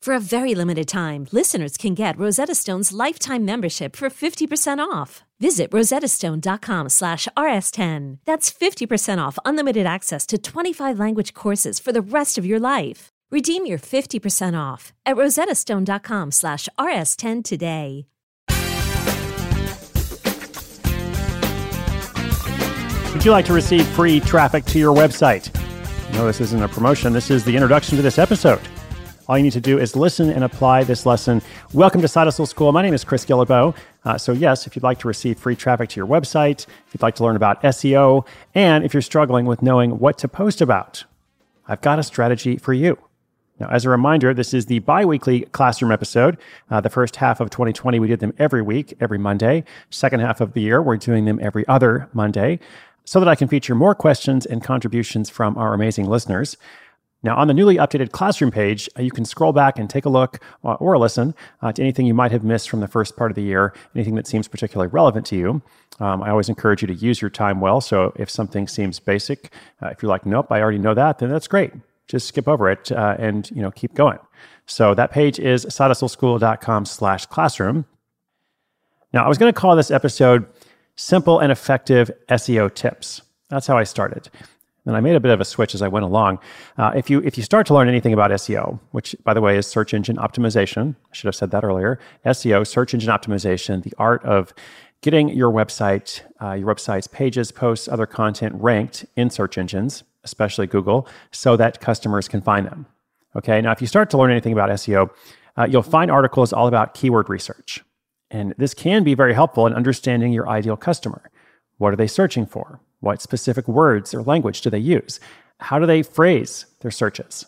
For a very limited time, listeners can get Rosetta Stone's lifetime membership for 50% off. Visit rosettastone.com slash rs10. That's 50% off unlimited access to 25 language courses for the rest of your life. Redeem your 50% off at rosettastone.com slash rs10 today. Would you like to receive free traffic to your website? No, this isn't a promotion. This is the introduction to this episode. All you need to do is listen and apply this lesson. Welcome to Side Hustle School. My name is Chris Guillebeau. Uh, so, yes, if you'd like to receive free traffic to your website, if you'd like to learn about SEO, and if you're struggling with knowing what to post about, I've got a strategy for you. Now, as a reminder, this is the bi weekly classroom episode. Uh, the first half of 2020, we did them every week, every Monday. Second half of the year, we're doing them every other Monday so that I can feature more questions and contributions from our amazing listeners. Now, on the newly updated classroom page, uh, you can scroll back and take a look uh, or listen uh, to anything you might have missed from the first part of the year, anything that seems particularly relevant to you. Um, I always encourage you to use your time well. So if something seems basic, if you're like, nope, I already know that, then that's great. Just skip over it uh, and you know keep going. So that page is sidehustleschool.com slash classroom. Now, I was going to call this episode simple and effective SEO tips. That's how I started. And I made a bit of a switch as I went along. Uh, if you if you start to learn anything about SEO, which by the way is search engine optimization, I should have said that earlier. SEO, search engine optimization, the art of getting your website, uh, your website's pages, posts, other content ranked in search engines, especially Google, so that customers can find them. Okay. Now, if you start to learn anything about SEO, uh, you'll find articles all about keyword research. And this can be very helpful in understanding your ideal customer. What are they searching for? What specific words or language do they use? How do they phrase their searches?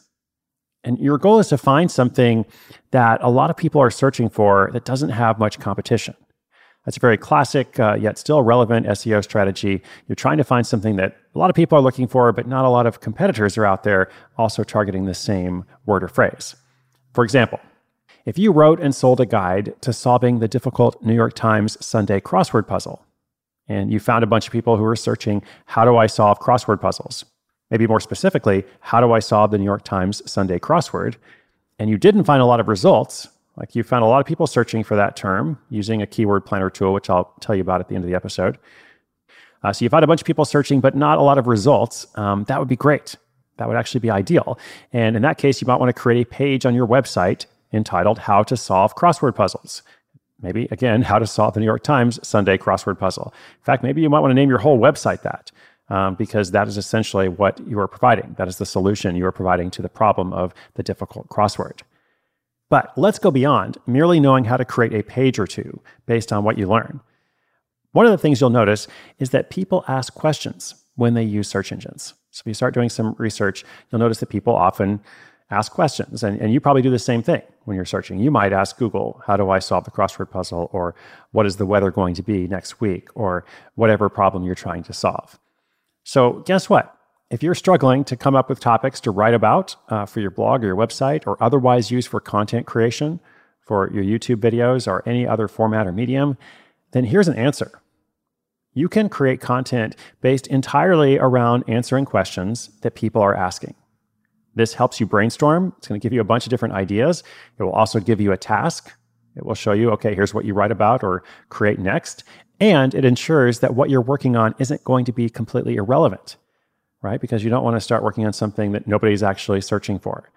And your goal is to find something that a lot of people are searching for that doesn't have much competition. That's a very classic, uh, yet still relevant SEO strategy. You're trying to find something that a lot of people are looking for, but not a lot of competitors are out there also targeting the same word or phrase. For example, if you wrote and sold a guide to solving the difficult New York Times Sunday crossword puzzle, and you found a bunch of people who were searching, how do I solve crossword puzzles? Maybe more specifically, how do I solve the New York Times Sunday crossword? And you didn't find a lot of results. Like you found a lot of people searching for that term using a keyword planner tool, which I'll tell you about at the end of the episode. Uh, so you found a bunch of people searching, but not a lot of results. Um, that would be great. That would actually be ideal. And in that case, you might want to create a page on your website entitled How to Solve Crossword Puzzles. Maybe, again, how to solve the New York Times Sunday crossword puzzle. In fact, maybe you might want to name your whole website that. Um, because that is essentially what you are providing. That is the solution you are providing to the problem of the difficult crossword. But let's go beyond merely knowing how to create a page or two based on what you learn. One of the things you'll notice is that people ask questions when they use search engines. So if you start doing some research, you'll notice that people often ask questions. And, and you probably do the same thing when you're searching. You might ask Google, how do I solve the crossword puzzle? Or what is the weather going to be next week? Or whatever problem you're trying to solve. So, guess what? If you're struggling to come up with topics to write about uh, for your blog or your website or otherwise use for content creation, for your YouTube videos or any other format or medium, then here's an answer. You can create content based entirely around answering questions that people are asking. This helps you brainstorm. It's going to give you a bunch of different ideas. It will also give you a task. It will show you, okay, here's what you write about or create next. And it ensures that what you're working on isn't going to be completely irrelevant, right? Because you don't want to start working on something that nobody's actually searching for.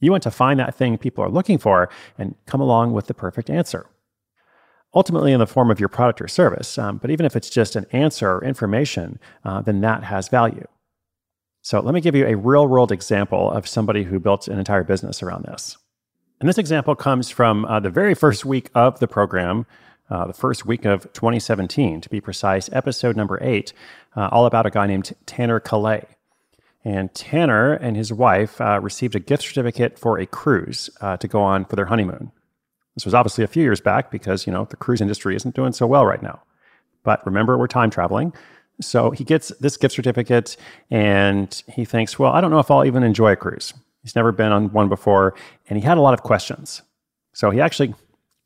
You want to find that thing people are looking for and come along with the perfect answer. Ultimately, in the form of your product or service, um, but even if it's just an answer or information, uh, then that has value. So, let me give you a real world example of somebody who built an entire business around this. And this example comes from uh, the very first week of the program, uh, the first week of 2017, to be precise, episode number eight, uh, all about a guy named Tanner Callais. And Tanner and his wife uh, received a gift certificate for a cruise uh, to go on for their honeymoon. This was obviously a few years back because, you know, the cruise industry isn't doing so well right now. But remember, we're time traveling. So he gets this gift certificate and he thinks, well, I don't know if I'll even enjoy a cruise. He's never been on one before and he had a lot of questions. So he actually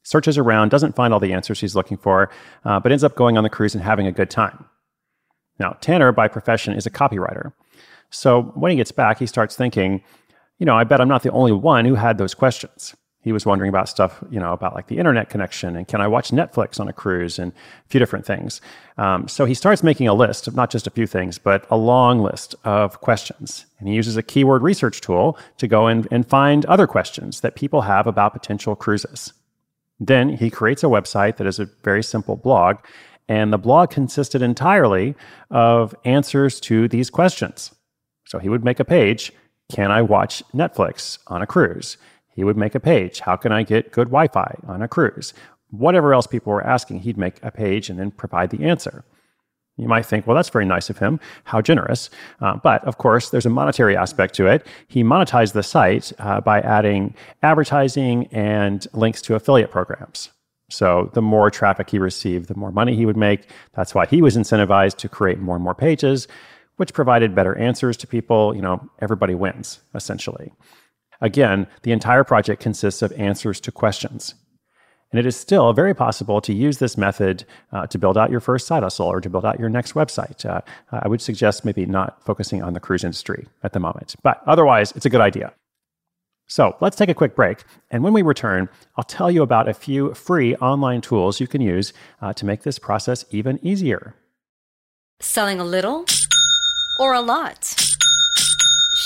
searches around, doesn't find all the answers he's looking for, uh, but ends up going on the cruise and having a good time. Now, Tanner, by profession, is a copywriter. So when he gets back, he starts thinking, you know, I bet I'm not the only one who had those questions. He was wondering about stuff, you know, about like the internet connection and can I watch Netflix on a cruise and a few different things. Um, so he starts making a list of not just a few things, but a long list of questions. And he uses a keyword research tool to go and find other questions that people have about potential cruises. Then he creates a website that is a very simple blog. And the blog consisted entirely of answers to these questions. So he would make a page Can I watch Netflix on a cruise? He would make a page How can I get good Wi Fi on a cruise? Whatever else people were asking, he'd make a page and then provide the answer. You might think, well, that's very nice of him. How generous. Uh, but of course, there's a monetary aspect to it. He monetized the site uh, by adding advertising and links to affiliate programs. So the more traffic he received, the more money he would make. That's why he was incentivized to create more and more pages which provided better answers to people. You know, everybody wins, essentially. Again, the entire project consists of answers to questions. And it is still very possible to use this method uh, to build out your first side hustle or to build out your next website. Uh, I would suggest maybe not focusing on the cruise industry at the moment, but otherwise, it's a good idea. So let's take a quick break. And when we return, I'll tell you about a few free online tools you can use uh, to make this process even easier. Selling a little or a lot.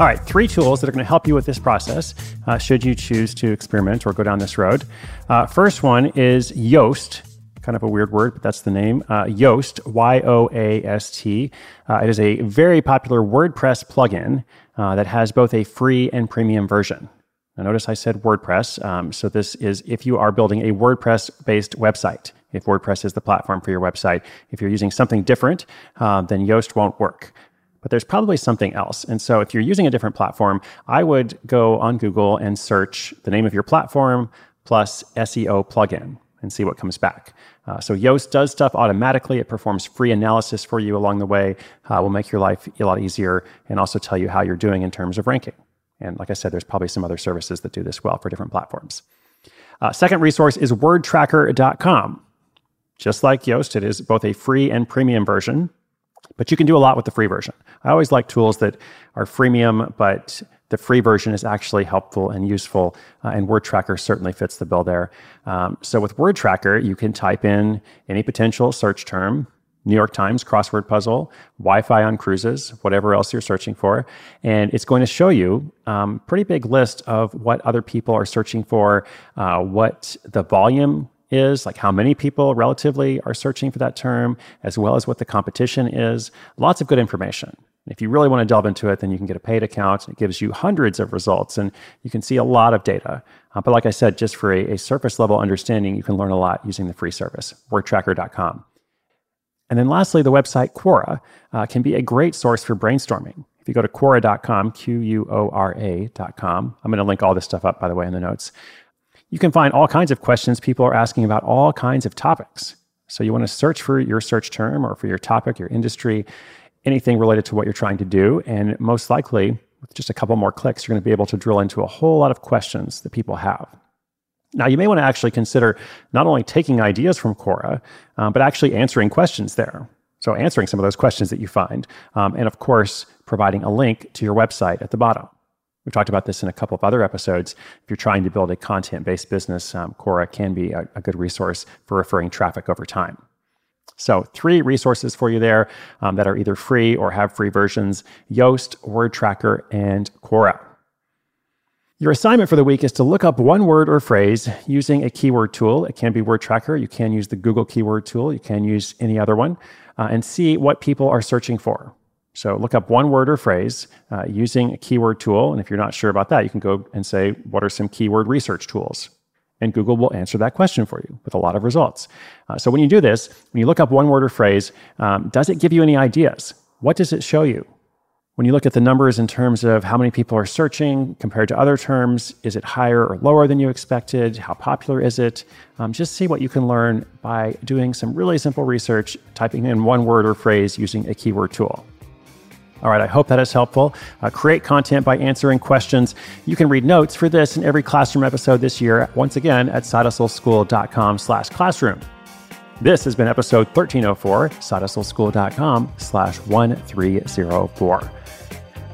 All right, three tools that are going to help you with this process uh, should you choose to experiment or go down this road. Uh, first one is Yoast. Kind of a weird word, but that's the name. Uh, Yoast, Y O A S T. Uh, it is a very popular WordPress plugin uh, that has both a free and premium version. Now, notice I said WordPress. Um, so, this is if you are building a WordPress based website, if WordPress is the platform for your website. If you're using something different, uh, then Yoast won't work but there's probably something else. And so if you're using a different platform, I would go on Google and search the name of your platform plus SEO plugin. and see what comes back. Uh, so Yoast does stuff automatically. It performs free analysis for you along the way. Uh, will make your life a lot easier and also tell you how you're doing in terms of ranking. And like I said, there's probably some other services that do this well for different platforms. Uh, second resource is wordtracker.com. Just like Yoast, it is both a free and premium version, but you can do a lot with the free version. I always like tools that are freemium, but the free version is actually helpful and useful, uh, and Word Tracker certainly fits the bill there. Um, so with Word Tracker, you can type in any potential search term, New York Times crossword puzzle, Wi-Fi on cruises, whatever else you're searching for, and it's going to show you um, pretty big list of what other people are searching for, uh, what the volume is, like how many people relatively are searching for that term, as well as what the competition is. Lots of good information. If you really want to delve into it, then you can get a paid account. It gives you hundreds of results and you can see a lot of data. Uh, but like I said, just for a, a, surface level understanding, you can learn a lot using the free service, wordtracker.com. And then lastly, the website Quora uh, can be a great source for brainstorming. If you go to Quora.com, Q U O R A.com, I'm going to link all this stuff up, by the way, in the notes. You can find all kinds of questions people are asking about all kinds of topics. So you want to search for your search term or for your topic, your industry, anything related to what you're trying to do. And most likely, with just a couple more clicks, you're going to be able to drill into a whole lot of questions that people have. Now, you may want to actually consider not only taking ideas from Quora, um, but actually answering questions there. So, answering some of those questions that you find, um, and of course, providing a link to your website at the bottom. We've talked about this in a couple of other episodes. If you're trying to build a content based business, um, Quora can be a, a good resource for referring traffic over time. So, three resources for you there um, that are either free or have free versions Yoast, Word Tracker, and Quora. Your assignment for the week is to look up one word or phrase using a keyword tool. It can be Word Tracker. You can use the Google keyword tool. You can use any other one uh, and see what people are searching for. So look up one word or phrase uh, using a keyword tool. And if you're not sure about that, you can go and say, what are some keyword research tools? And Google will answer that question for you with a lot of results. Uh, so when you do this, when you look up one word or phrase, um, does it give you any ideas? What does it show you? When you look at the numbers in terms of how many people are searching compared to other terms, is it higher or lower than you expected? How popular is it? Um, just see what you can learn by doing some really simple research, typing in one word or phrase using a keyword tool. All right, I hope that is helpful. Uh, create content by answering questions. You can read notes for this in every classroom episode this year, once again at sidehustleschool.com slash classroom. This has been episode 1304, sidehustleschool.com slash 1304.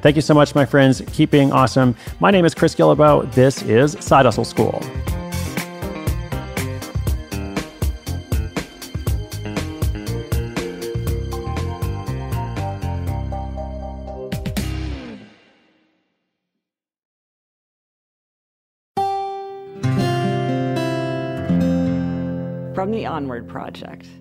Thank you so much, my friends. Keep being awesome. My name is Chris Guillebeau. This is Side Hustle School. Onward Project.